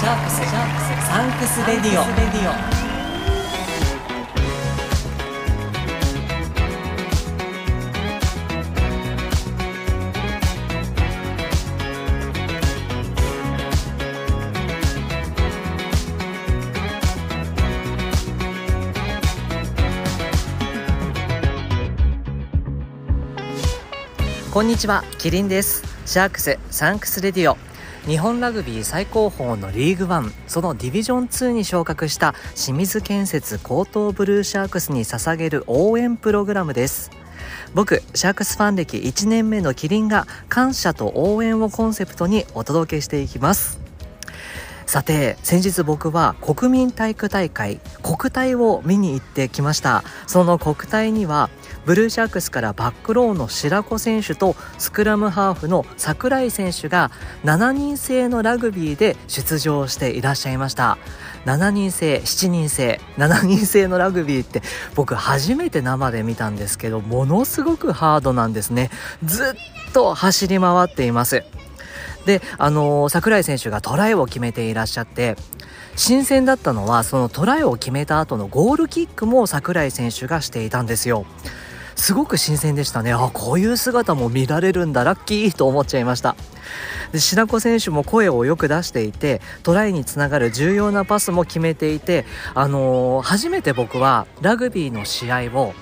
シャークスサンクスレディオ。こんにちは。キリンです。シャークスサンクスレディオ日本ラグビー最高峰のリーグワンそのディビジョン2に昇格した清水建設高等ブルーシャークスに捧げる応援プログラムです。僕シャークスファン歴1年目のキリンが感謝と応援をコンセプトにお届けしていきます。さて先日僕は国民体育大会国体を見に行ってきました。その国体にはブルーシャークスからバックローの白子選手とスクラムハーフの櫻井選手が7人制のラグビーで出場していらっしゃいました。7人制7人制7人制のラグビーって僕初めて生で見たんですけどものすごくハードなんですね。ずっと走り回っています。で、あのー、櫻井選手がトライを決めていらっしゃって、新鮮だったのは、そのトライを決めた後のゴールキックも櫻井選手がしていたんですよ。すごく新鮮でしたね。あ、こういう姿も見られるんだ、ラッキーと思っちゃいました。で白子選手も声をよく出していてトライにつながる重要なパスも決めていて、あのー、初めて僕はラグビーの試合を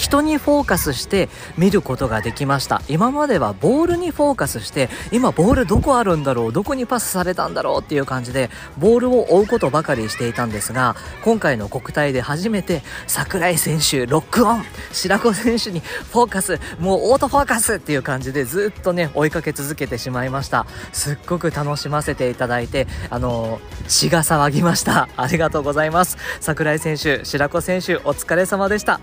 人にフォーカスして見ることができました。今まではボールにフォーカスして今ボールどこあるんだろうどこにパスされたんだろうっていう感じでボールを追うことばかりしていたんですが今回の国体で初めて櫻井選手ロックオン白子選手にフォーカスもうオートフォーカスっていう感じでずっとね追いかけ続けてしまいました。すっごく楽しませていただいてあの血が騒ぎました。ありがとうございます。櫻井選手白子選手お疲れ様でした。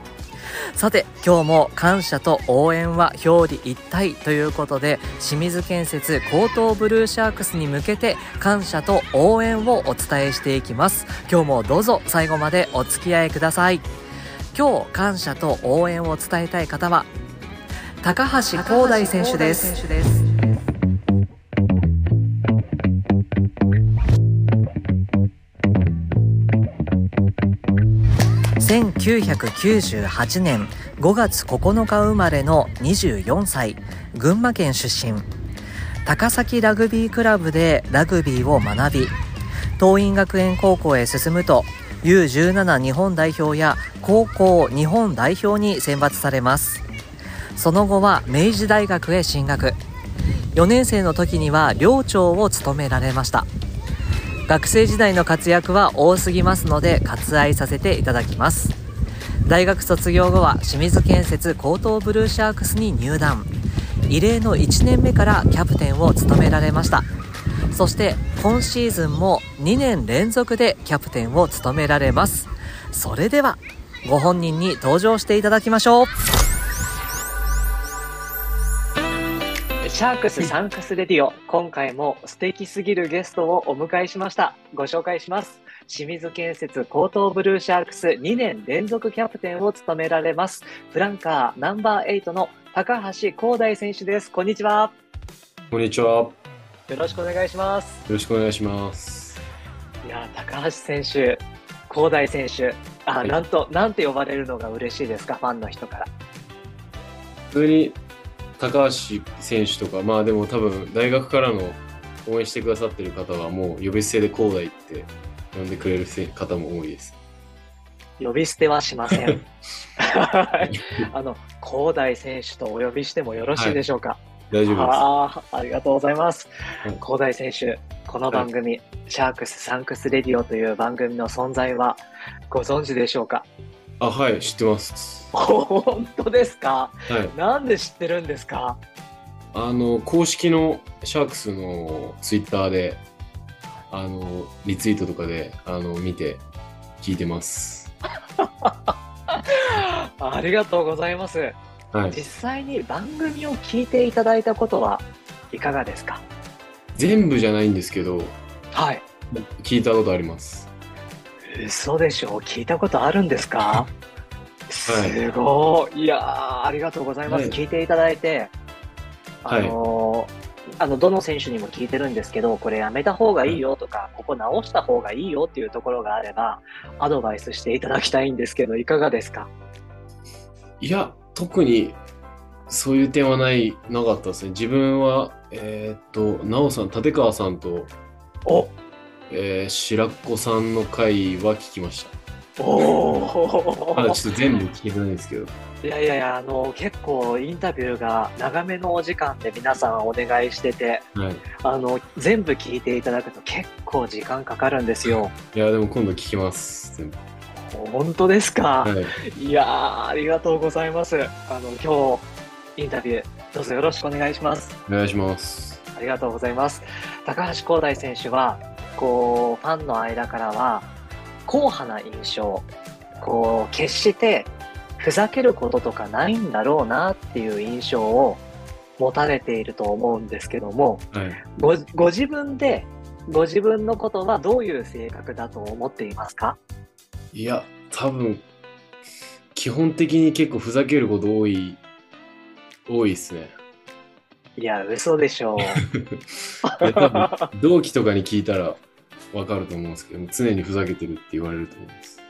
さて今日も感謝と応援は表裏一体ということで清水建設高等ブルーシャークスに向けて感謝と応援をお伝えしていきます。今日もどうぞ最後までお付き合いください。今日感謝と応援を伝えたい方は高橋光大選手です。1998年5月9日生まれの24歳群馬県出身。高崎ラグビークラブでラグビーを学び桐蔭学園高校へ進むと U17 日本代表や高校日本代表に選抜されます。その後は明治大学へ進学。4年生の時には寮長を務められました。学生時代の活躍は多すぎますので割愛させていただきます。大学卒業後は清水建設高等ブルーシャークスに入団。異例の1年目からキャプテンを務められました。そして今シーズンも2年連続でキャプテンを務められます。それではご本人に登場していただきましょう。シャークスサンクスレディオ、今回も素敵すぎるゲストをお迎えしました。ご紹介します。清水建設江東ブルーシャークス2年連続キャプテンを務められます。フランカーナンバー8の髙橋広大選手です。こんにちは。こんにちは。よろしくお願いします。よろしくお願いします。いや、高橋選手、光大選手、あ、はい、なんと、なんて呼ばれるのが嬉しいですか、ファンの人から。普通に高橋選手とか、まあでも多分大学からの応援してくださってる方はもう呼び捨てで広大って呼んでくれる方も多いです。呼び捨てはしません。あの、広大選手とお呼びしてもよろしいでしょうか？はい、大丈夫です。あありがとうございます。広大選手、この番組、はい、シャークスサンクスレディオという番組の存在はご存知でしょうか？あ、はい、知ってます。本当ですか、はい、なんで知ってるんですか？あの、公式のシャークスのツイッターで、あの、リツイートとかで、あの、見て、聞いてます。ありがとうございます。はい、実際に番組を聞いていただいたことはいかがですか？全部じゃないんですけど、はい。聞いたことあります。嘘でしょ？聞いたことあるんですか？すごい。いやありがとうございます、はい、聞いていただいて、あのーはい、あの、どの選手にも聞いてるんですけど、これやめた方がいいよとか、ここ直した方がいいよっていうところがあれば、アドバイスしていただきたいんですけど、いかがですか？いや、特にそういう点はない、なかったですね。自分は、えーっと、なおさん、立川さんと、おえー白子さんの回は聞きましおた。まだちょっと全部聞けてないんですけど。いやいやいや、あの、結構インタビューが長めのお時間で皆さんお願いしてて、はい。あの、全部聞いていただくと結構時間かかるんですよ。いや、でも今度聞きます。全部。本当ですか、はい。い、やー、ありがとうございます。あの、今日、インタビュー、どうぞよろしくお願いします。お願いします。ありがとうございます。高橋光大選手は、こう、ファンの間からは、硬派な印象、こう、決して、ふざけることとかないんだろうなっていう印象を持たれていると思うんですけども、はい。ごご自分で、ご自分のことはどういう性格だと思っていますか？いや、多分、基本的に結構ふざけること多い、多いですね。いや、嘘でしょう。同期とかに聞いたらわかると思うんですけど、常にふざけてるって言われると思います。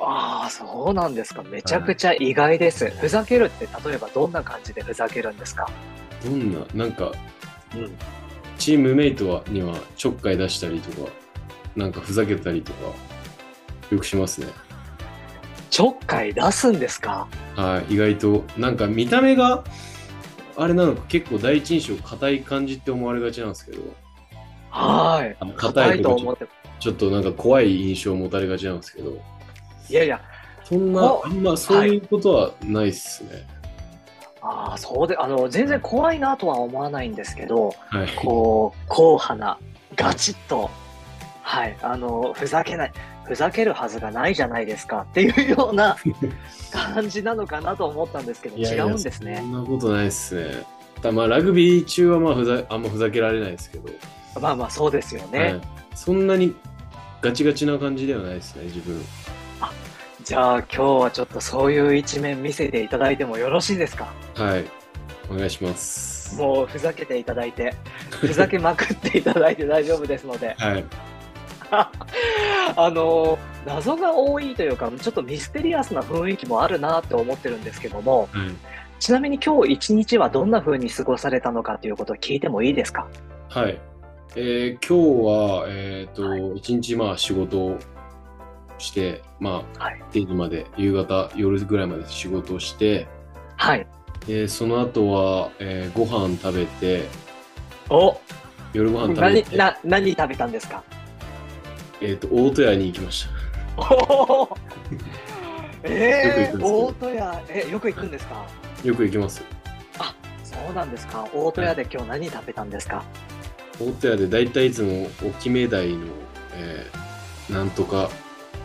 ああ、そうなんですか。めちゃくちゃ意外です。ふざけるって、例えばどんな感じでふざけるんですか？どんな、なんか、うん。チームメイトはにはちょっかい出したりとか、なんかふざけたりとか、よくしますね。ちょっかい出すんですか？はい、意外と、なんか見た目が、あれなのか結構第一印象硬い感じって思われがちなんですけど、はい。硬硬いと思って。ちょっとなんか怖い印象を持たれがちなんですけど、いやいや、そんなお、あんまそういうことはないっすね。ああ、そうで、あの、全然怖いなとは思わないんですけど、はい。こう、硬派な、ガチッと、はい、あの、ふざけない、ふざけるはずがないじゃないですかっていうような 感じなのかなと思ったんですけど、いやいや違うんですそね。んなことないっすね。たまあラグビー中はまあふざあんまふざけられないですけど、まあまあ、そうですよね。はい、そんなにガチガチな感じではないですね、自分。じゃあ、今日はちょっとそういう一面見せていただいてもよろしいですか？はい。お願いします。もうふざけていただいて、ふざけまくっていただいて大丈夫ですので、はい。あの、謎が多いというか、ちょっとミステリアスな雰囲気もあるなって思ってるんですけども、はい。ちなみに今日一日はどんな風に過ごされたのかということを聞いてもいいですか？はい。えー今日は、えっ、と、一日まあ仕事をして、まあ、はい。定時まで、夕方、夜ぐらいまで仕事をして、はい。でその後は、えーご飯食べて、お。夜ご飯食べて、何な何食べたんですか？えっ、と、大戸屋に行きましおー。えー、大戸屋、え、よく行くんですか？た。よく行きます。そうなんですか。大戸屋で今日何食べたんですか？大戸屋で大体いつも大きめ台の、えーなんとか、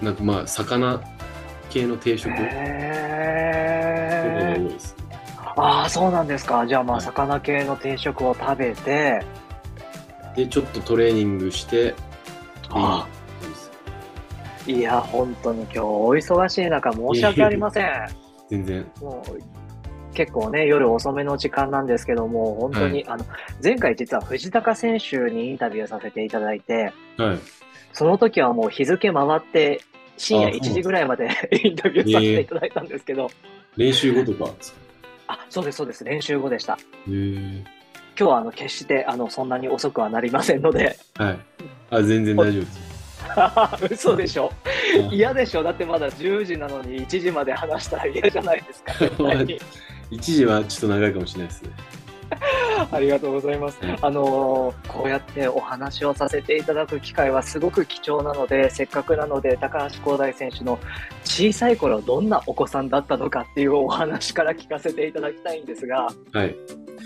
なんかまあ、魚系の定食とかがへー多いです。ああ、そうなんですか。じゃあまあ、はい魚系の定食を食べて、で、ちょっとトレーニングして、あいや、本当に今日お忙しい中申し訳ありません。全然。もう結構ね、夜遅めの時間なんですけども、本当に、あの、前回実は藤高選手にインタビューさせていただいて、はい。その時はもう日付回って、深夜1あそうなんです時ぐらいまで インタビューさせていただいたんですけど、練習後とかですか？あ、そうです、そうです、練習後でした。へえ。今日はあの決してあのそんなに遅くはなりませんので、はい。あ、全然大丈夫です。嘘でしょ？あ嫌でしょ？だってまだ10時なのに1時まで話したら嫌じゃないですか。一時はちょっと長いかもしれないですね。ありがとうございます。はいあのーこうやってお話をさせていただく機会はすごく貴重なので、せっかくなので、高橋光大選手の小さい頃どんなお子さんだったのかっていうお話から聞かせていただきたいんですが、はい。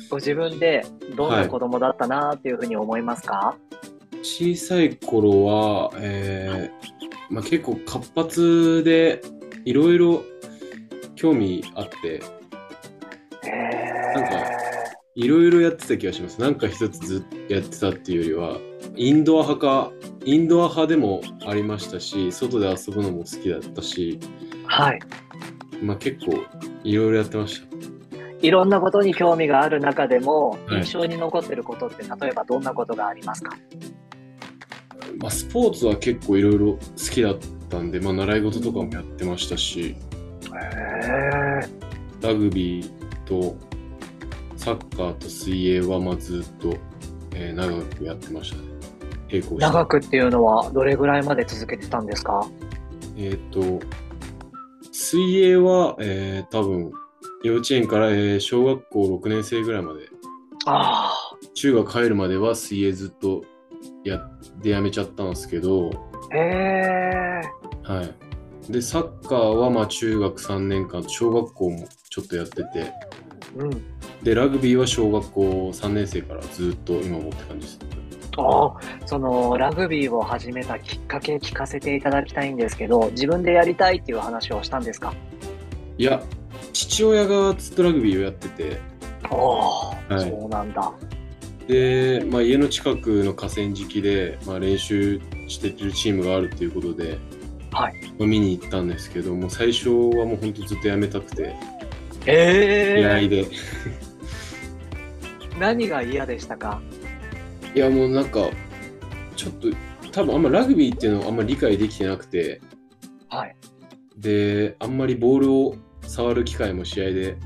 ご自分でどんな子供だったなっていうふうに思いますか、小さい頃は、えーまあ、結構活発でいろいろ興味あってへなんかいろいろやってた気がします。なんか一つずっとやってたっていうよりはインドア派かインドア派でもありましたし外で遊ぶのも好きだったし、はい。まあ、結構いろいろやってましいろんなことに興味がある中でも、はい。印象に残ってることって、例えばどんなことがありますか？まあ、スポーツは結構いろいろ好きだったんで、まあ、習い事とかもやってましたし、へラグビーとサッカーと水泳はまあずっと、えー長くやってましたね。並行して。長くっていうのはどれぐらいまで続けてたんですか？えっ、と、水泳は、えー多分、幼稚園から、えー小学校6年生ぐらいまで、あ中学入るまでは水泳ずっとやってやめちゃったんですけど、あ。へえ。はい。で、サッカーはまあ中学3年間、小学校もちょっとやってて、うん。で、ラグビーは小学校3年生からずっと今もって感じです。ああ、そのラグビーを始めたきっかけ聞かせていただきたいんですけど、自分でやりたいっていう話をしたんですか？いや、父親がずっとラグビーをやってて、おお、はいそうなんだ。で、まあ、家の近くの河川敷で、まあ、練習してるチームがあるっていうことで、はい。まあ見に行ったんですけども最初はもう本当ずっとやめたくてええ嫌いで、何が嫌でしたか？いやもうなんかちょっと多分あんまラグビーっていうのをあんま理解できてなくてはい。であんまりボールを触る機会も試合で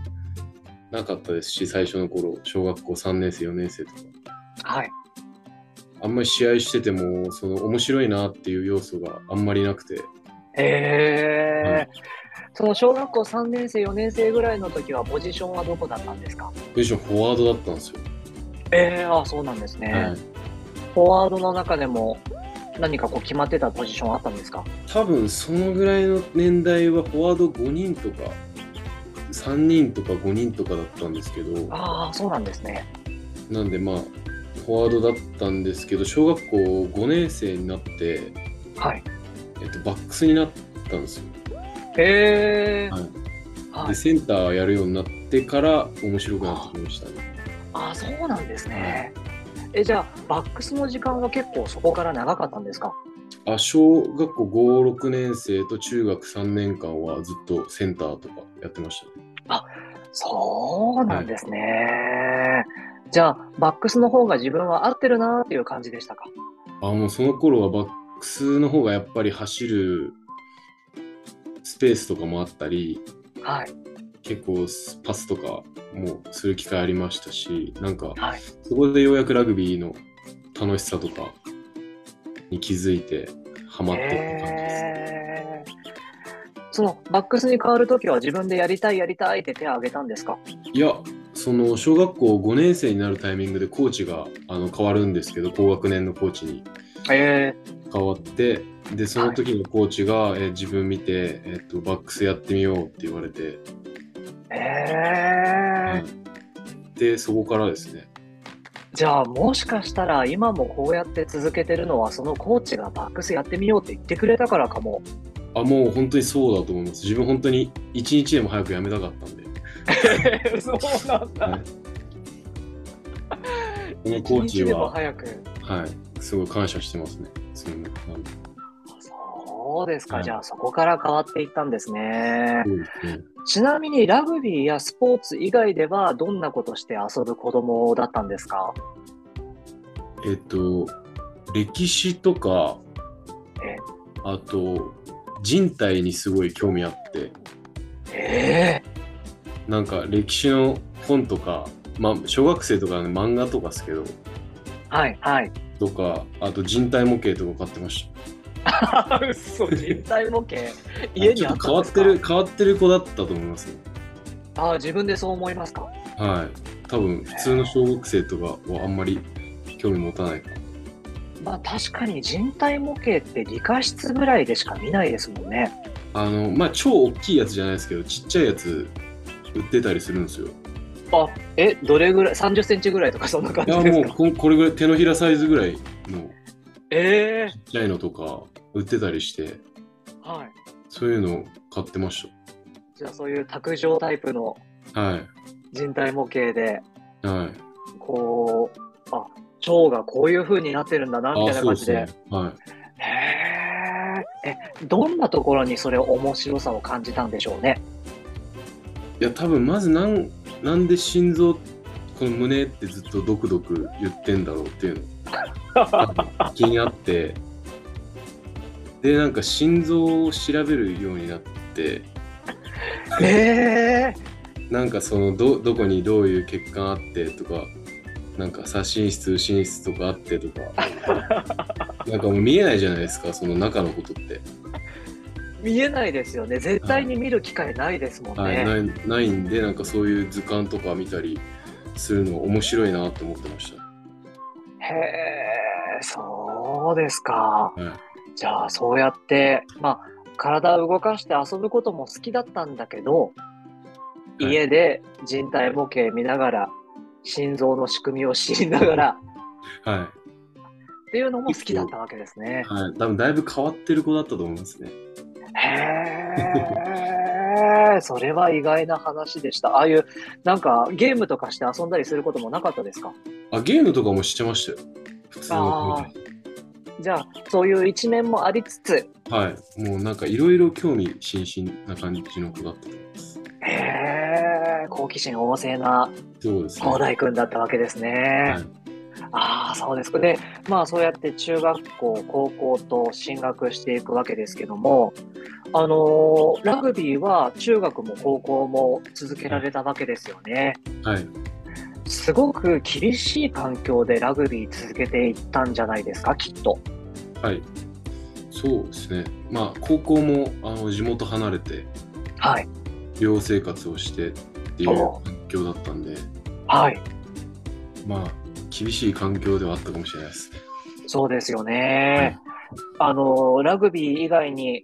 なかったですし最初の頃小学校3年生4年生とか。はい。あんまり試合しててもその面白いなっていう要素があんまりなくて。ええはいその小学校3年生、4年生ぐらいの時はポジションはどこだったんですか？むしろフォワードだったんですよ。ええあそうなんですね、はい。フォワードの中でも何かこう決まってたポジションあったんですか？多分そのぐらいの年代はフォワード5人とか3人とか5人とかだったんですけど。ああ、そうなんですね。なんでまあフォワードだったんですけど小学校5年生になって、はい。えっと、バックスになったんですよ。へえはいはいでセンターやるようになってから面白くなってきましたね。ああ、そうなんですね。え、じゃあ、バックスの時間は結構そこから長かったんですか？あ小学校5、6年生と中学3年間はずっとセンターとかやってましたね。そうなんですね。じゃあ、バックスの方が自分は合ってるなーっていう感じでしたか？あもうその頃はバックスの方がやっぱり走るスペースとかもあったりはい。結構パスとかもする機会ありましたしなんかはい。そこでようやくラグビーの楽しさとかに気づいてハマってって感じです。へーそのバックスに変わるときは自分でやりたいやりたいって手を挙げたんですか？いやその小学校5年生になるタイミングでコーチがあの変わるんですけど高学年のコーチに。え。変わってでその時のコーチが、えー自分見て、えっとバックスやってみようって言われて、ー、え。ー、でそこからですね。じゃあもしかしたら今もこうやって続けてるのはそのコーチがバックスやってみようって言ってくれたからかも。あもう本当にそうだと思います。自分本当に一日でも早くやめたかったんで、そうなんだ。は いこのコーチは、早く。はい、すごい感謝してますね。そそうですか、はいじゃあそこから変わっていったんですね。そうですねちなみにラグビーやスポーツ以外ではどんなことして遊ぶ子供だったんですか？えっと歴史とかえあと人体にすごい興味あって。えなんか歴史の本とかまあ小学生とか、ね、漫画とかですけど。はいはい。とかあと人体模型とか買ってました。嘘人体模型？家にちょっと変わってる変わってる子だったと思いますね。ああ自分でそう思いますか？はい。多分普通の小学生とかはあんまり興味持たないか。なまあ確かに人体模型って理科室ぐらいでしか見ないですもんね。あのまあ超大きいやつじゃないですけどちっちゃいやつ売ってたりするんですよ。あえどれぐらい30センチぐらいとかそんな感いやじですか？もうここれぐらい手のひらサイズぐらいのええちっちゃいのとか売ってたりして。はい。そういうの買ってましじゃあそういう卓上タイプのたはい。人体模型ではい。こうあ腸がこういう風になってるんだなみたいあな感じで。そうですね。はい。へええどんなところにそれ面白さを感じたんでしょうね？いや多分まずなんなんで心臓、この胸ってずっとドクドク言ってんだろうっていうの。気になって、で、なんか心臓を調べるようになって、えなんかそのどどこにどういう血管あってとか、なんか左心室、右心室とかあってとか、なんかもう見えないじゃないですか、その中のことって。見えないですよね。絶対に見る機会ないですもんね。はい、ないないんで、なんかそういう図鑑とか見たりするの面白いなと思ってましへえ、そうですか。た。はい、じゃあ、そうやって、まあ、体を動かして遊ぶことも好きだったんだけど、い家で人体模型見ながら、心臓の仕組みを知りながらはっていうのも好きだったわけですねい。。はい。多分だいぶ変わってる子だったと思いますね。へえ、それは意外な話でした。ああいう、なんかゲームとかして遊んだりすることもなかったですか？あ、ゲームとかもしてましたよ。普通のじゃあ、そういう一面もありつつ、にはい。もうなんかいろいろ興味津々な感じの子だったと思います。へえ、好奇心旺盛なそうですね。広大君だったわけですね。はいああ、そうですか。で、まあそうやって中学校、高校と進学していくわけですけども、あのーラグビーは中学も高校も続けられたわけですよね。はい。すごく厳しい環境でラグビー続けていったんじゃないですか、きっと。はい。そうですね。まあ、高校もあの地元離れて、はい。寮生活をしてっていうお環境だったんで、はい。まあ、厳しい環境ではあったかもしれないですね。そうですよね。あのーラグビー以外に、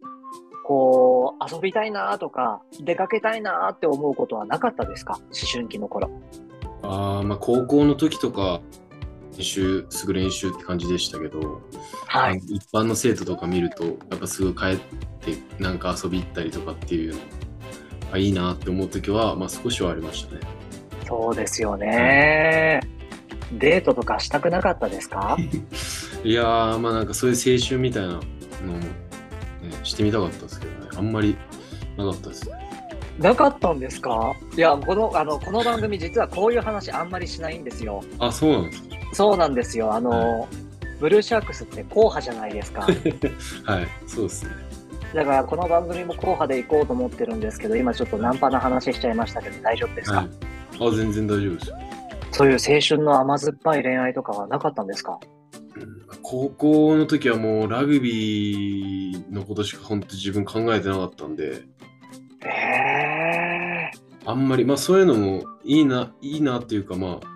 こう、遊びたいなとか、出かけたいなって思うことはなかったですか？思春期の頃。ああ、まあ、高校の時とか、練習、すぐ練習って感じでしたけど、はい。一般の生徒とか見ると、やっぱすぐ帰って、なんか遊び行ったりとかっていうのあいいなって思う時は、まあ、少しはありましたね。そうですよね。デートとかしたくなかったですか？いやー、まあなんかそういう青春みたいなのも、ね、してみたかったですけどね、あんまりなかったですね。なかったんですか？いや、この、あの、この番組実はこういう話あんまりしないんですよ。あ、そうなんですそうなんですよ。あの、ブルーシャークスって硬派じゃないですか。か。はい、そうですね。だからこの番組も硬派でいこうと思ってるんですけど、今ちょっとナンパな話しちゃいましたけど大丈夫ですか、はい。あ、全然大丈夫ですよ。そういう青春の甘酸っぱい恋愛とかはなかったんですか？うん高校の時はもうラグビーのことしか本当自分考えてなかったんで、へえ。あんまり、まあそういうのもいいな、いいなっていうかまあ、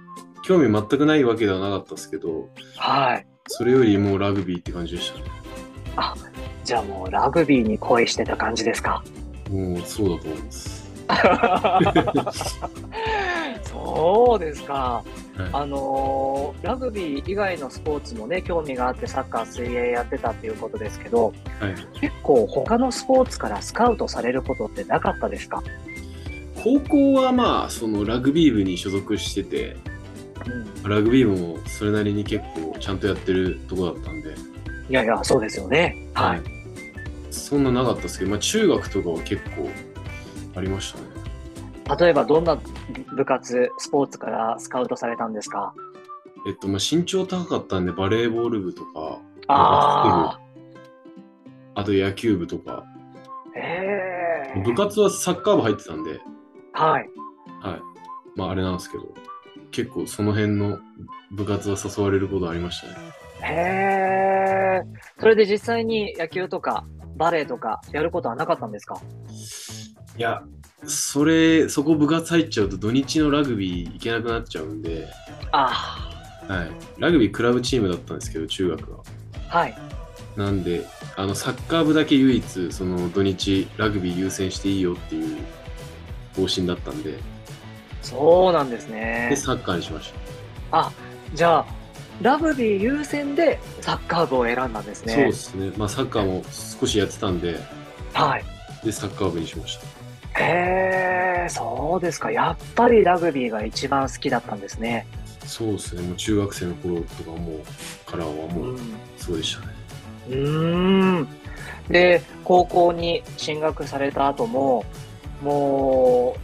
興味全くないわけではなかったですけど、はい。それよりもうラグビーって感じでしたね。じゃあもうラグビーに恋してた感じですか？もうそうだと思います。そうですか。はいあのーラグビー以外のスポーツもね、興味があってサッカー、水泳やってたっていうことですけど、はい、結構他のスポーツからスカウトされることってなかったですか？高校はまあそのラグビー部に所属してて、うん。ラグビー部もそれなりに結構ちゃんとやってるとこだったんで、いやいや、そうですよね。はい。そんななかったですけど、まあ、中学とかは結構ありましたね。例えばどんな部活、スポーツからスカウトされたんですか？えっと、まあ、身長高かったんで、バレーボール部とか、ああと野球部とか、あ。へえ。部活はサッカー部入ってたんで、はい。はい。まあ、あれなんですけど、結構その辺の部活は誘われることありましたね。へえ。それで実際に野球とかバレーとかやることはなかったんですか？いや、それ、そこ部活入っちゃうと土日のラグビー行けなくなっちゃうんで、あはい。ラグビークラブチームだったんですけど、中学は。あ。はい。なんで、あの、サッカー部だけ唯一、その土日、ラグビー優先していいよっていう方針だったんで、そうなんですで、ね。サッカーにしました。あ、じゃあ、ラグビー優先でサッカー部を選んだんですね。そうですね。まあ、サッカーも少しやってたんで、はい。で、サッカー部にしました。へえ、そうですか。やっぱりラグビーが一番好きだったんですね。そうですね。もう中学生の頃とかもう、からはもう、そうでしたね。うーん。で、高校に進学された後も、も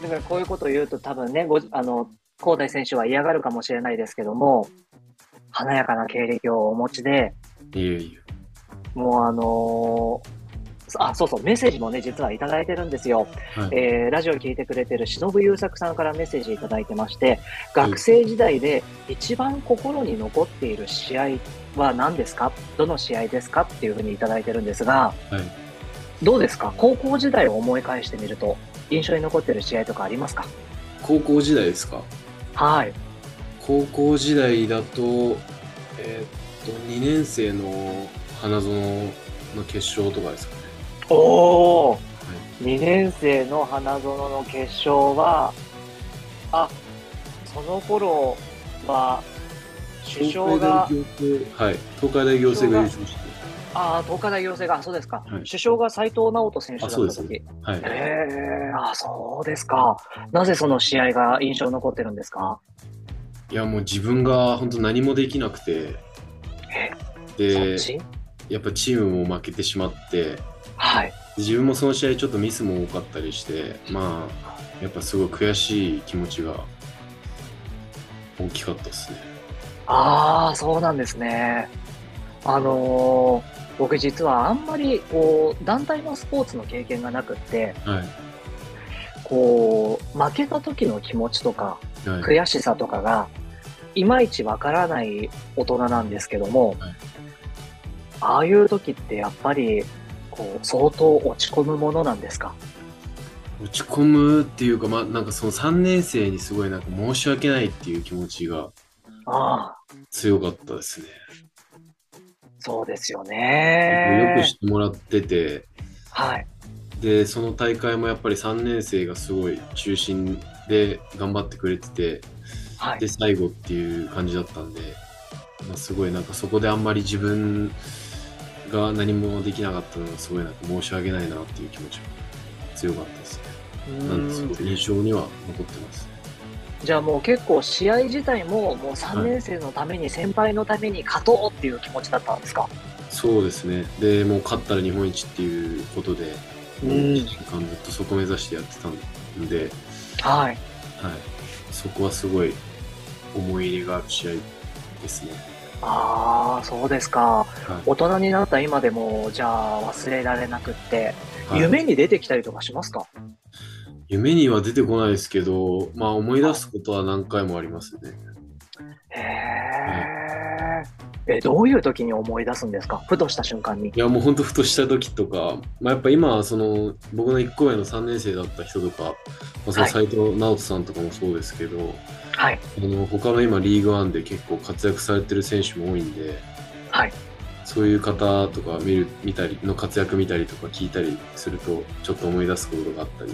う、だからこういうことを言うと多分ね、ごあの、高大選手は嫌がるかもしれないですけども、華やかな経歴をお持ちで、いえいもうあのーあ、そうそう、メッセージもね、実はいただいてるんですよ。え。はい。えーラジオ聞いてくれてる忍優作さんからメッセージいただいてまして、学生時代で一番心に残っている試合は何ですか？どの試合ですか？っていうふうにいただいてるんですが、はい。どうですか？高校時代を思い返してみると、印象に残ってる試合とかありますか？高校時代ですか？はい。高校時代だと、えーっと、2年生の花園の決勝とかですか？ね。おーはい。2年生の花園の決勝は、あ、その頃は、首相が、東海大行政はい。東海大行政が優勝して。ああ、東海大行政が、あそうですか。はい首相が斉藤直人選手だったあそうです時。はい。ええあそうですか。なぜその試合が印象に残ってるんですか？いや、もう自分が本当何もできなくて、で、ち？やっぱチームも負けてしまって、はい。自分もその試合ちょっとミスも多かったりして、まあ、やっぱすごい悔しい気持ちが大きかったですね。ああ、そうなんですね。あのー僕実はあんまりこう団体のスポーツの経験がなくって、はい。こう負けた時の気持ちとかはい。悔しさとかがいまいちわからない大人なんですけども、はいああいう時ってやっぱりこう相当落ち込むものなんですか？落ち込むっていうか、まあ、なんかその3年生にすごいなんか申し訳ないっていう気持ちが強かったですね。そうですよよね。くしてもらってて、はい。で、その大会もやっぱり3年生がすごい中心で頑張ってくれてて、はいで、。最後っていう感じだったんで、まあ、すごいなんかそこであんまり自分が何もできなかったのがすごいなんか申し訳ないなっていう気持ちが強かったですね。なんですごい印象には残ってます。じゃあもう結構試合自体ももう3年生のために、先輩のために勝とうっていう気持ちだったんですか？そうですね。で、もう勝ったら日本一っていうことで、うん1年間ずっとそこ目指してやってたんで、はい。はい。そこはすごい思い入れがある試合ですね。ああ、そうですか。はい大人になった今でも、じゃあ忘れられなくって、はい夢に出てきたりとかしますか？夢には出てこないですけど、まあ思い出すことは何回もありますね。へえ。え、どういう時に思い出すんですか？ふとした瞬間にい。やもうほんとふとした時とか、まあ、やっぱ今はその僕の1個上の3年生だった人とか、まあ、そのはい斉藤直人さんとかもそうですけど、はい。あの他の今リーグワンで結構活躍されてる選手も多いんで、はい。そういう方とか見る見たりの活躍見たりとか聞いたりするとちょっと思い出すことがあったり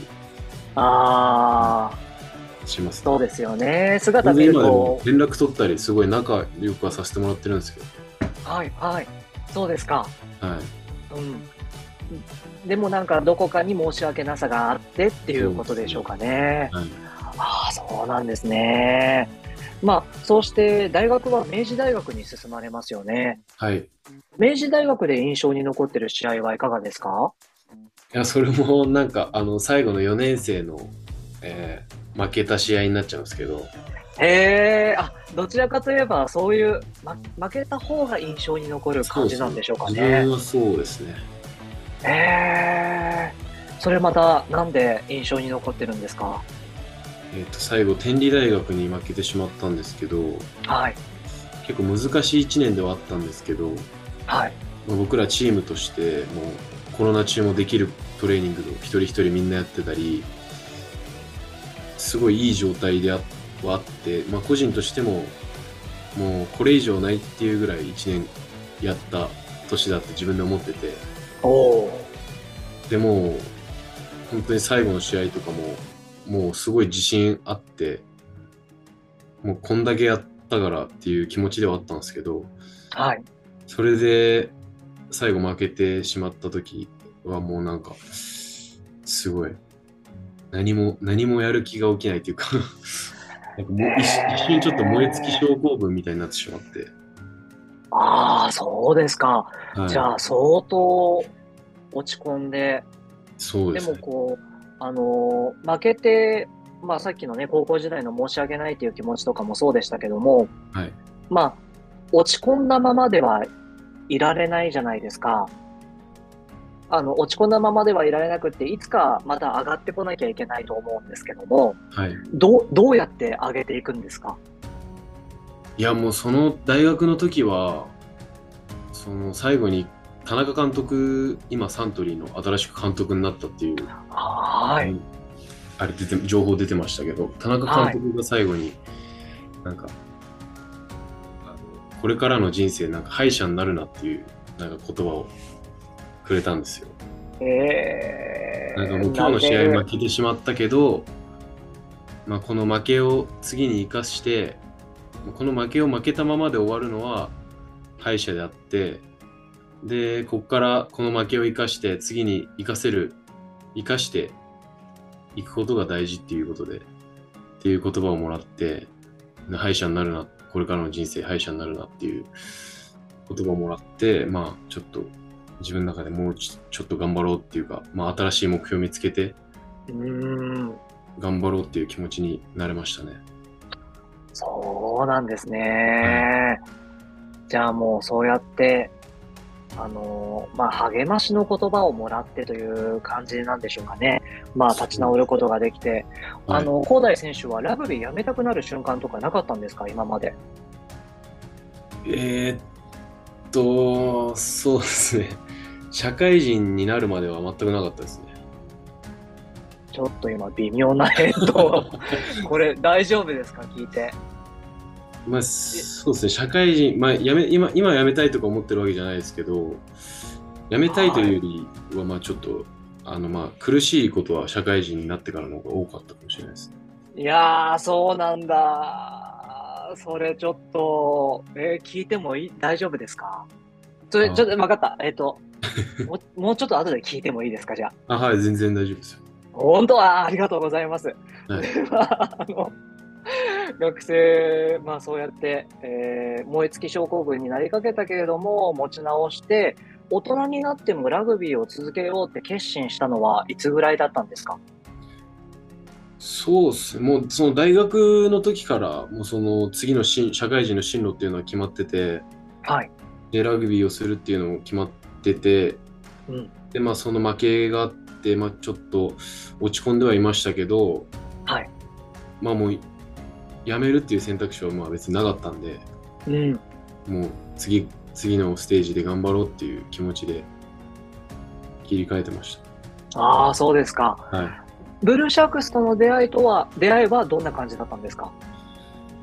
ああ、します、そうですよね。姿見ると、連絡取ったりすごい仲良くはさせてもらってるんですけはい、はい。そうですか。ど、はい、うん。でもなんかどこかに申し訳なさがあってっていうことでしょうかね。はい、ああ、そうなんですね。まあ、そうして大学は明治大学に進まれますよね。はい。い明治大学で印象に残ってる試合はいかがですか？やそれもなんかあの最後の4年生の、えー負けた試合になっちゃうんですけど。へえ、あ、どちらかといえばそういう、ま、負けた方が印象に残る感じなんでしょうか自ねそうですね。へえ、それまたなんで印象に残ってるんですか？えー、と最後天理大学に負けてしまったんですけどはい、結構難しい1年ではあったんですけど、はい、まあ僕らチームとしてもうコロナ中もできるトレーニングを一人一人みんなやってたりすごいいい状態であはあって、まあ、個人としてももうこれ以上ないっていうぐらい1年やった年だって自分で思ってて。でも本当に最後の試合とかももうすごい自信あってもうこんだけやったからっていう気持ちではあったんですけどはい、それで最後負けてしまった時はもうなんかすごい何も何もやる気が起きないっていうか なんかもう一瞬ちょっと燃え尽き症候群みたいになってしまって、ああ、そうですか。はい、じゃあ相当落ち込んで、ですそうでね。もこう、あのー負けてまあさっきのね、高校時代の申し訳ないっていう気持ちとかもそうでしたけども、はい。まあ、落ち込んだままではいられないじゃないですか。あの、落ち込んだままではいられなくって、いつかまた上がってこなきゃいけないと思うんですけども、はい。どう、どうやって上げていくんですか？いや、もうその大学の時は、その最後に田中監督、今サントリーの新しく監督になったっていう、はーい。あれ出て、情報出てましたけど、田中監督が最後に、なんか、これからの人生、なんか敗者になるなっていう、なんか言葉をくれたんですよ。えー、なんかもう今日の試合負けてしまったけど、まあ、この負けを次に生かして、この負けを負けたままで終わるのは敗者であって、で、ここからこの負けを生かして次に生かせる、生かしていくことが大事っていうことで、っていう言葉をもらって、敗者になるな、これからの人生敗者になるなっていう言葉をもらって、まあちょっと自分の中でもうちちょっと頑張ろうっていうか、まあ新しい目標を見つけてうーん、頑張ろうっていう気持ちになれましたね。そうなんですね。じゃあもうそうやって、あのーまあ、励ましの言葉をもらってという感じなんでしょうかね。まあ、立ち直ることができて。はいあの、高大選手はラグビーやめたくなる瞬間とかなかったんですか？今まで。えーっと、そうですね。社会人になるまでは全くなかったですね。ちょっと今微妙な返答。これ大丈夫ですか？聞いて。まあ、そうですね。社会人、まあ、やめ、今、今辞めたいとか思ってるわけじゃないですけど、辞めたいというよりは、まあちょっと、あの、まあ苦しいことは社会人になってからの方が多かったかもしれないです。いやー、そうなんだ。それちょっと、えー聞いてもいい？大丈夫ですか？それ、あちょっと、分かった。えっ、と もう、もうちょっと後で聞いてもいいですか？じゃあ。あ、はい、全然大丈夫ですよ。本当？はありがとうございます。はいあの、学生、まあそうやって、えー燃え尽き症候群になりかけたけれども、持ち直して、大人になってもラグビーを続けようって決心したのはいつぐらいだったんですか？そうですね。もうその大学の時から、もうその次のし社会人の進路っていうのは決まってて、はい。で、ラグビーをするっていうのも決まってて、うん。で、まあその負けがあって、まあちょっと落ち込んではいましたけど、はい。まあもうやめるっていう選択肢はまあ別になかったんで、うん。もう次、次のステージで頑張ろうっていう気持ちで切り替えてましああ、そうですか。た。はい。ブルーシャークスとの出会いとは、出会いはどんな感じだったんですか？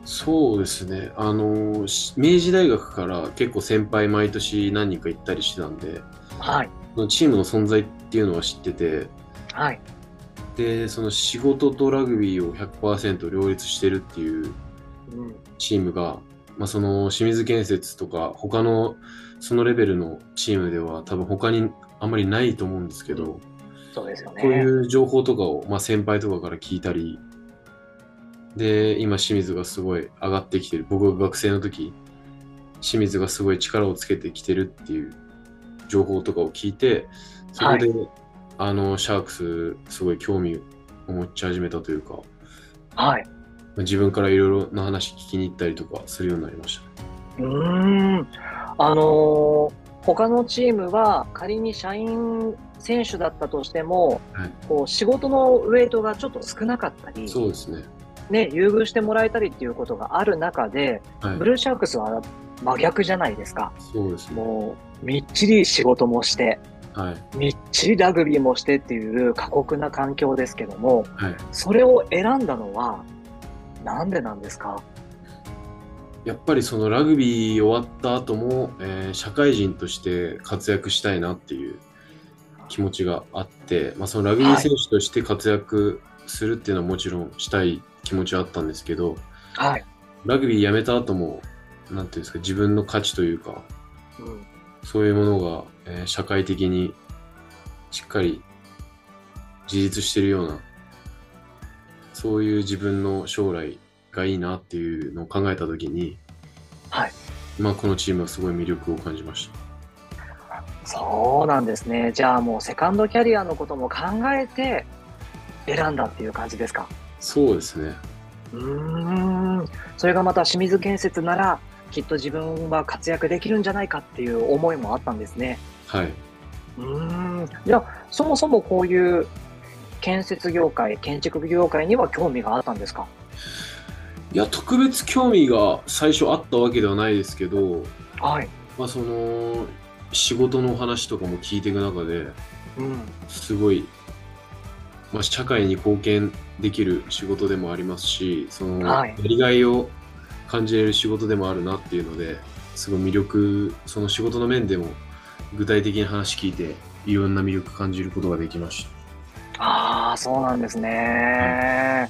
そうですね。あの、し明治大学から結構先輩毎年何人か行ったりしてたんで、はい。チームの存在っていうのは知ってて、はい。で、その仕事とラグビーを100%両立してるっていううん。チームが、まあ、その清水建設とか他のそのレベルのチームでは多分他にあんまりないと思うんですけど、そうですよね。こういう情報とかを、まあ、先輩とかから聞いたり、で、今清水がすごい上がってきてる。僕が学生の時、清水がすごい力をつけてきてるっていう情報とかを聞いて、そこで、あの、シャークス、すごい興味を持ち始めたというか、はい。まあ自分からいろいろな話聞きに行ったりとかするようになりましたね。うーん。あのー他のチームは仮に社員選手だったとしても、はいこう仕事のウェイトがちょっと少なかったり、そうですね。ね、優遇してもらえたりっていうことがある中で、はいブ。ルーシャークスは真逆じゃないですか。そうですね。もう、みっちり仕事もして、はい。みっちりラグビーもしてっていう過酷な環境ですけども、はい。それを選んだのは、なんでなんですか？やっぱりそのラグビー終わった後も、えー社会人として活躍したいなっていう気持ちがあって、まあ、そのラグビー選手として活躍するっていうのはもちろんしたい気持ちはあったんですけど、はい。ラグビー辞めた後も、なんていうんですか、自分の価値というか、うんそういうものが、えー社会的にしっかり自立してるような、そういう自分の将来がいいなっていうのを考えたときに、はい。まあ、このチームはすごい魅力を感じましそうなんですね。じゃあもうセカンドキャリアのことも考えて選んだっていう感じですか？そうですね。うーん。それがまた清水建設なら、きっと自分は活躍できるんじゃないかっていう思いもあったんですね。はい。うーん。じゃあ、そもそもこういう建設業界、建築業界には興味があったんですか？いや、特別興味が最初あったわけではないですけど、はい。まあ、その、仕事の話とかも聞いていく中で、うん。すごい、まあ、社会に貢献できる仕事でもありますし、その、はいやりがいを感じれる仕事でもあるなっていうので、すごい魅力、その仕事の面でも具体的な話聞いて、いろんな魅力感じることができました。ああ、そうなんですね。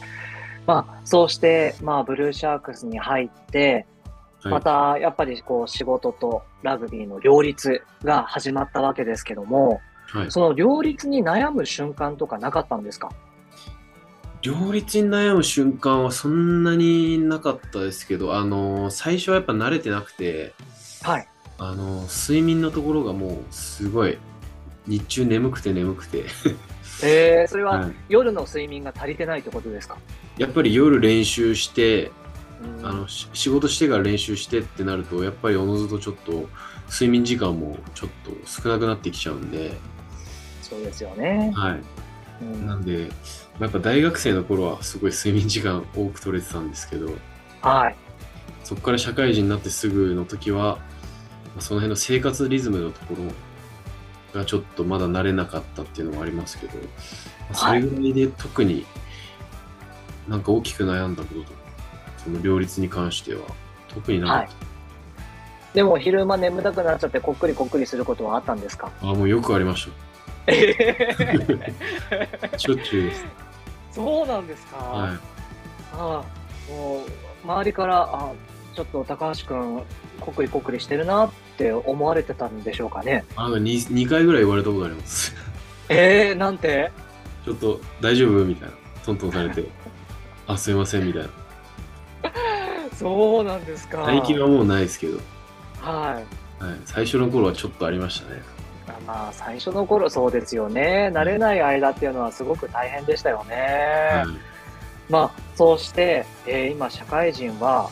まあ、そうして、まあ、ブルーシャークスに入って、はいまた、やっぱりこう、仕事とラグビーの両立が始まったわけですけども、はい、その両立に悩む瞬間とかなかったんですか？両立に悩む瞬間はそんなになかったですけど、あの最初はやっぱ慣れてなくて、はい。あの睡眠のところがもうすごい日中眠くて眠くて、えー、それははい。夜の睡眠が足りてないってことですか、やっぱり夜練習してうん。あのし仕事してから練習してってなるとやっぱりおのずとちょっと睡眠時間もちょっと少なくなってきちゃうんで、そうですよね。はい、うん。なんでやっぱ大学生の頃はすごい睡眠時間多く取れてたんですけどはい。そこから社会人になってすぐの時はまあその辺の生活リズムのところがちょっとまだ慣れなかったっていうのもありますけど、まあそれぐらいで特になんか大きく悩んだこととかその両立に関しては特になかった。でも昼間眠たくなっちゃってこっくりこっくりすることはあったんですか？あもうよくありました。しょっちゅうです。そうなんですか、はい。ああもう周りからあちょっと高橋君こっくりこっくりしてるなって思われてたんでしょうかねあの 2, 2回ぐらい言われたことあります。えー、なんて？ちょっと大丈夫？みたいな。トントンされて。あ、すいませんみたいな。そうなんですか最近はもうないですけど、はいはい、最初の頃はちょっとありましたね。まあ最初の頃そうですよね慣れない間っていうのはすごく大変でしたよね、はい、まあそうして、えー今社会人は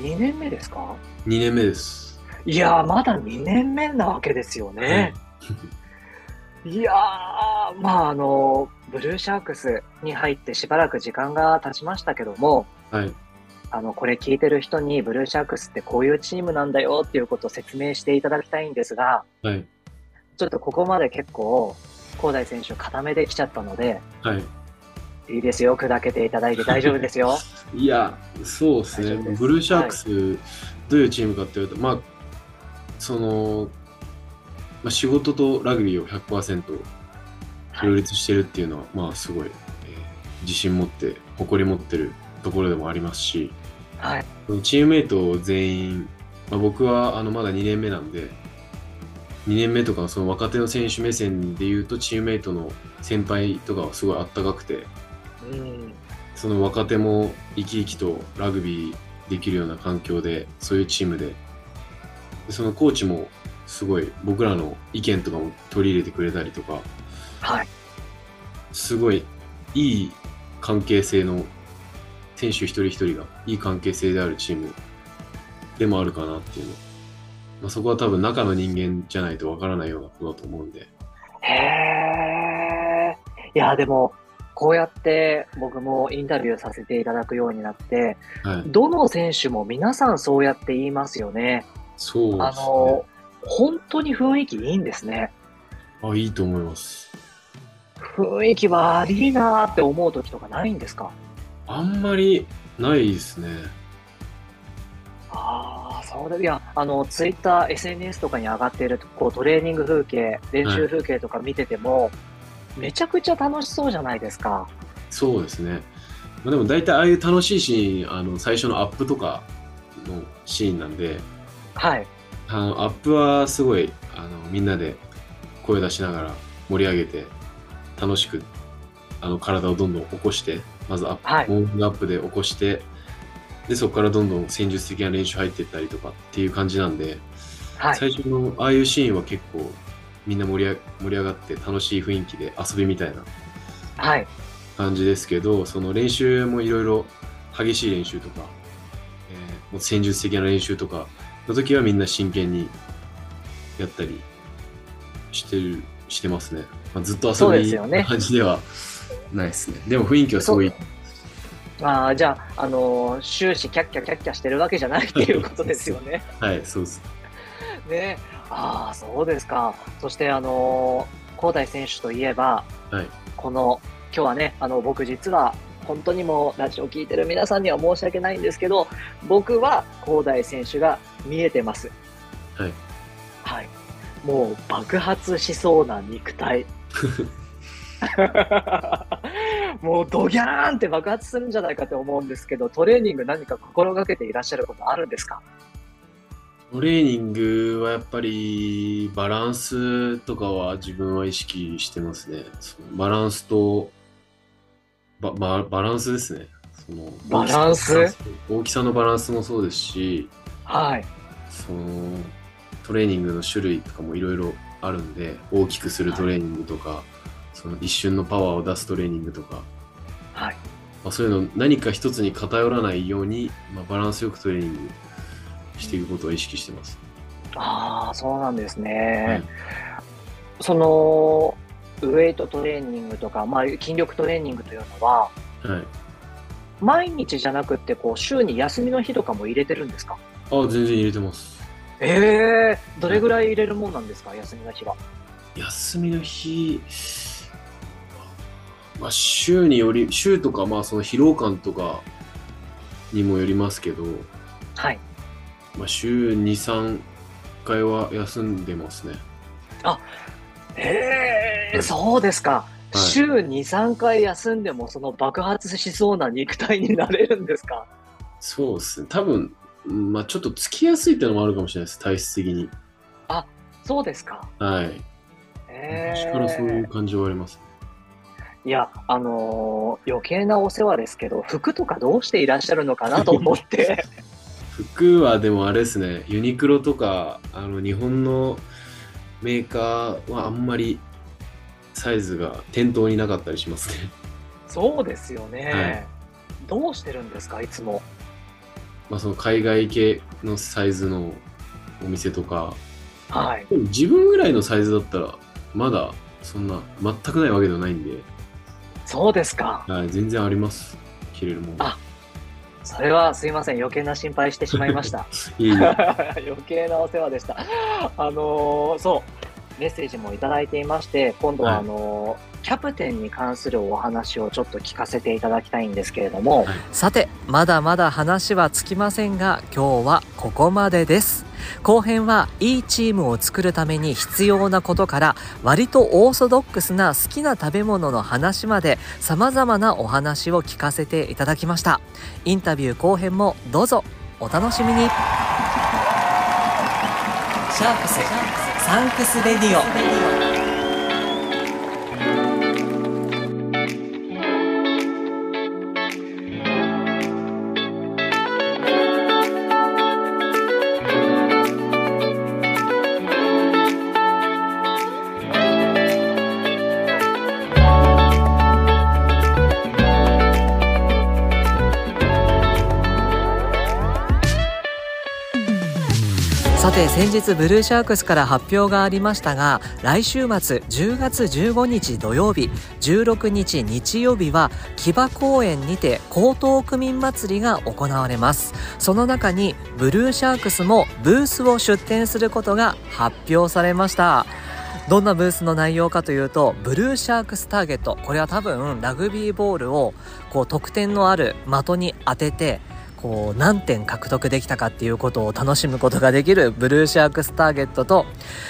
2年目ですか？2年目です。いやーまだ2年目なわけですよね、いやー、まああの、ブルーシャークスに入ってしばらく時間が経ちましたけども、はい。あの、これ聞いてる人にブルーシャークスってこういうチームなんだよっていうことを説明していただきたいんですが、はい。ちょっとここまで結構、広大選手固めできちゃったので、はい。いいですよ、砕けていただいて大丈夫ですよ。いや、そうですね。すブルーシャークス、どういうチームかっていうと、まあ、その、まあ、仕事とラグビーを100%両立してるっていうのは、まあ、すごい、えー自信持って、誇り持ってるところでもありますし、はい。チームメイト全員、まあ、僕はあのまだ2年目なんで、2年目とかその若手の選手目線で言うと、チームメイトの先輩とかはすごいあったかくて、うん。その若手も生き生きとラグビーできるような環境で、そういうチームで、でそのコーチもすごい僕らの意見とかも取り入れてくれたりとか、はい。すごいいい関係性の選手一人一人がいい関係性であるチームでもあるかなっていうの。まあ、そこは多分中の人間じゃないとわからないようなことだと思うんで。へえ。いや、でも、こうやって僕もインタビューさせていただくようになって、はい。どの選手も皆さんそうやって言いますよね。あそうですねの。、本当に雰囲気いいんですね。あ、いいと思います。雰囲気悪いなーって思う時とかないんですか？あんまりないですね。ああ、そうだ。いや、あの、ツイッター、SNS とかに上がっている、こう、トレーニング風景、練習風景とか見てても、めちゃくちゃ楽しそうじゃないですか。そうですね。まあ、でも大体ああいう楽しいシーン、あの最初のアップとかのシーンなんで、はい。あのアップはすごいあのみんなで声出しながら盛り上げて楽しくあの体をどんどん起こしてまずアップ、はいウォーミングアップで起こしてでそこからどんどん戦術的な練習入っていったりとかっていう感じなんで、はい。最初のああいうシーンは結構みんな盛り上盛り上がって楽しい雰囲気で遊びみたいなはい。感じですけど、その練習もいろいろ激しい練習とか、えーもう戦術的な練習とかの時はみんな真剣にやったりしてる、してますね。まあ、ずっと遊びですよね感じではないですね。でも雰囲気はすごい、ああ、じゃあ、あのー終始キャッキャキャッキャしてるわけじゃないっていうことですよね。はい、そうです。ね。ああ、そうですか。そして、あのー、高大選手といえば、はい。この、今日はね、あの、僕実は、本当にもうラジオ聞いてる皆さんには申し訳ないんですけど、僕は高大選手が見えてます。はい。はい。もう爆発しそうな肉体。もうドギャーンって爆発するんじゃないかと思うんですけど、トレーニング何か心がけていらっしゃることあるんですか？トレーニングはやっぱりバランスとかは自分は意識してますね。バランスとバババランスですね。そのバランス？大きさのバランスもそうですし、はい。そのトレーニングの種類とかもいろいろあるんで、大きくするトレーニングとか、その一瞬のパワーを出すトレーニングとか、はい。まあ、そういうの何か一つに偏らないように、まあ、バランスよくトレーニングしていくことは意識してます。ああ、そうなんですはねい。その、ウェイトトレーニングとか、まあ、筋力トレーニングというのは、はい。毎日じゃなくって、こう、週に休みの日とかも入れてるんですか？あ、全然入れてます。ええどれぐらい入れるもんなんですか、休みの日は。休みの日、まあ、週により、週とか、まあ、その疲労感とかにもよりますけど、はい。まあ、週2、3回は休んでますね。ええそうですか。い週2、3回休んでも、その爆発しそうな肉体になれるんですか？そうですね。多分、うんまあ、ちょっとつきやすいっていうのもあるかもしれないです。体質的に。そうですか。はい。え昔からそういうえ感じはあります。いや、あのー余計なお世話ですけど、服とかどうしていらっしゃるのかなと思って。服はでもあれですね、ユニクロとか、あの、日本のメーカーはあんまりサイズが店頭になかったりしますね。そうですよね。はいどうしてるんですか、いつも。まあその海外系のサイズのお店とか、はい。自分ぐらいのサイズだったら、まだそんな全くないわけではないんで、そうですか。はい、全然あります。着れるもの。あそれはすいません。余計な心配してしまいました。いいね。余計なお世話でした。あのーそう、メッセージもいただいていまして、今度ははい。あのーキャプテンに関するお話をちょっと聞かせていただきたいんですけれども、はい。さて、まだまだ話はつきませんが、今日はここまでです。後編はいいチームを作るために必要なことから割とオーソドックスな好きな食べ物の話まで様々なお話を聞かせていただきました。インタビュー後編もどうぞお楽しみに。シャークスサンクス Radio。て先日ブルーシャークスから発表がありましたが来週末10月15日土曜日16日日曜日は木場公園にて江東区民祭りが行われますその中にブルーシャークスもブースを出展することが発表されましたどんなブースの内容かというと、ブルーシャークスターゲット。これは多分、ラグビーボールを、こう、得点のある的に当てて、こう、何点獲得できたかっていうことを楽しむことができるブルーシャークスターゲットと、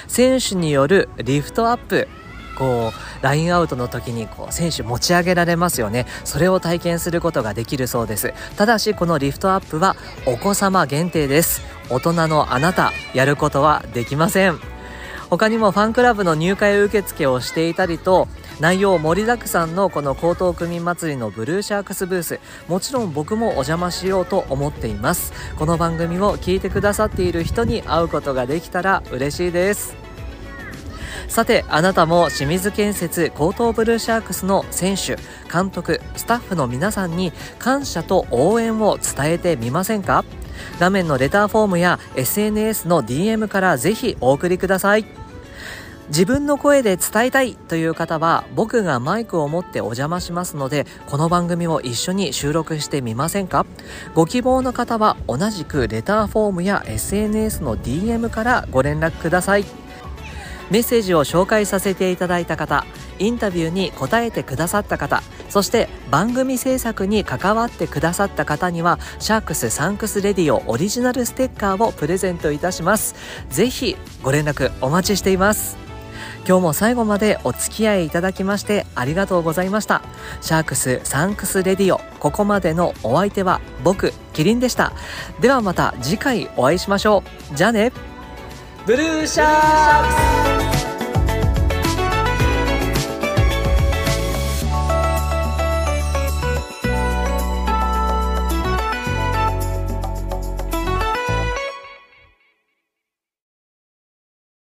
選手によるリフトアップ。こう、ラインアウトの時に、こう、選手持ち上げられますよね。それを体験することができるそうです。ただし、このリフトアップは、お子様限定です。大人のあなた、やることはできません。他にもファンクラブの入会受付をしていたりと内容盛りだくさんのこの江東区民祭りのブルーシャークスブース。もちろん僕もお邪魔しようと思っています。この番組を聞いてくださっている人に会うことができたら嬉しいです。さてあなたも清水建設高等ブルーシャークスの選手監督スタッフの皆さんに感謝と応援を伝えてみませんか？画面のレターフォームや SNS の DM からぜひお送りください。自分の声で伝えたいという方は僕がマイクを持ってお邪魔しますのでこの番組を一緒に収録してみませんか？ご希望の方は同じくレターフォームや SNS の DM からご連絡ください。メッセージを紹介させていただいた方インタビューに答えてくださった方そして番組制作に関わってくださった方にはシャークスサンクスレディオオリジナルステッカーをプレゼントいたします。ぜひご連絡お待ちしています。今日も最後までお付き合いいただきましてありがとうございました。シャークスサンクスレディオここまでのお相手は僕キリンでした。ではまた次回お会いしましょう。じゃあね。ブルーシャークス。